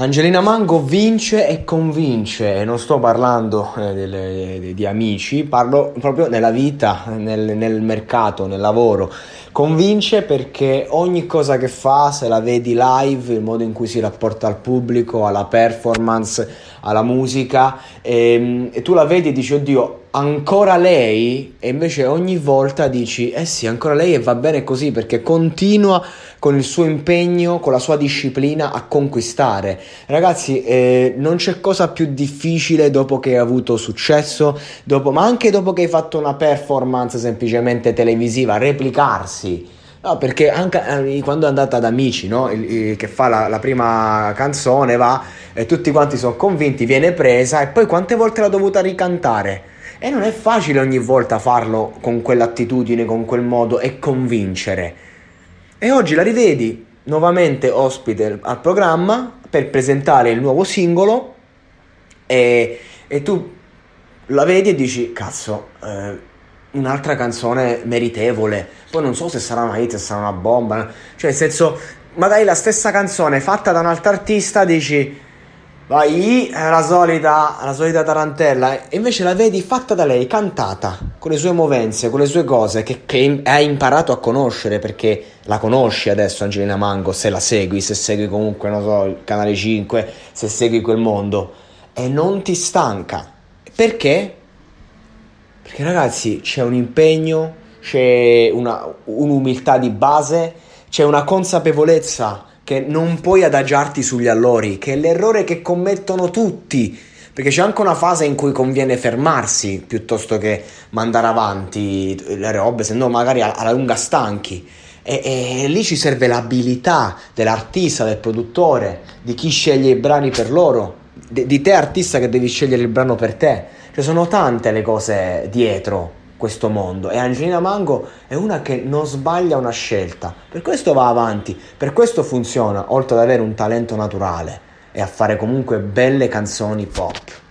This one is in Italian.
Angelina Mango vince e convince, e non sto parlando eh, delle, di amici, parlo proprio nella vita, nel, nel, mercato, nel lavoro. Convince perché ogni cosa che fa, se la vedi live, il modo in cui si rapporta al pubblico, alla performance, alla musica, e, ehm, e tu la vedi e dici, oddio, ancora lei? E invece ogni volta dici, eh sì, ancora lei e va bene così perché continua con il suo impegno, con la sua disciplina a conquistare. Ragazzi, eh, non c'è cosa più difficile dopo che hai avuto successo, dopo, ma anche dopo che hai fatto una performance semplicemente televisiva, replicarsi. No, perché anche eh, quando è andata ad Amici, no? che fa la, la, prima canzone, va e tutti quanti sono convinti, viene presa e poi quante volte l'ha dovuta ricantare? E non è facile ogni volta farlo con quell'attitudine, con quel modo e convincere. E oggi la rivedi nuovamente ospite al programma per presentare il nuovo singolo e, e tu la vedi e dici cazzo eh, un'altra canzone meritevole poi non so se sarà una hit se sarà una bomba cioè nel senso magari la stessa canzone fatta da un altro artista dici Vai, è la solita, la solita tarantella. E invece la vedi fatta da lei, cantata, con le sue movenze, con le sue cose, che, che hai imparato a conoscere, perché la conosci adesso Angelina Mango, se la segui, se segui comunque, non so, il canale 5, se segui quel mondo. E non ti stanca. Perché? Perché ragazzi, c'è un impegno, c'è una, un'umiltà di base, c'è una consapevolezza che non puoi adagiarti sugli allori, che è l'errore che commettono tutti. Perché c'è anche una fase in cui conviene fermarsi piuttosto che mandare avanti le robe, se no magari alla lunga stanchi. E, e, lì ci serve l'abilità dell'artista, del produttore, di chi sceglie i brani per loro, di, di te artista che devi scegliere il brano per te. Cioè sono tante le cose dietro questo mondo e Angelina Mango è una che non sbaglia una scelta, per questo va avanti, per questo funziona, oltre ad avere un talento naturale e a fare comunque belle canzoni pop.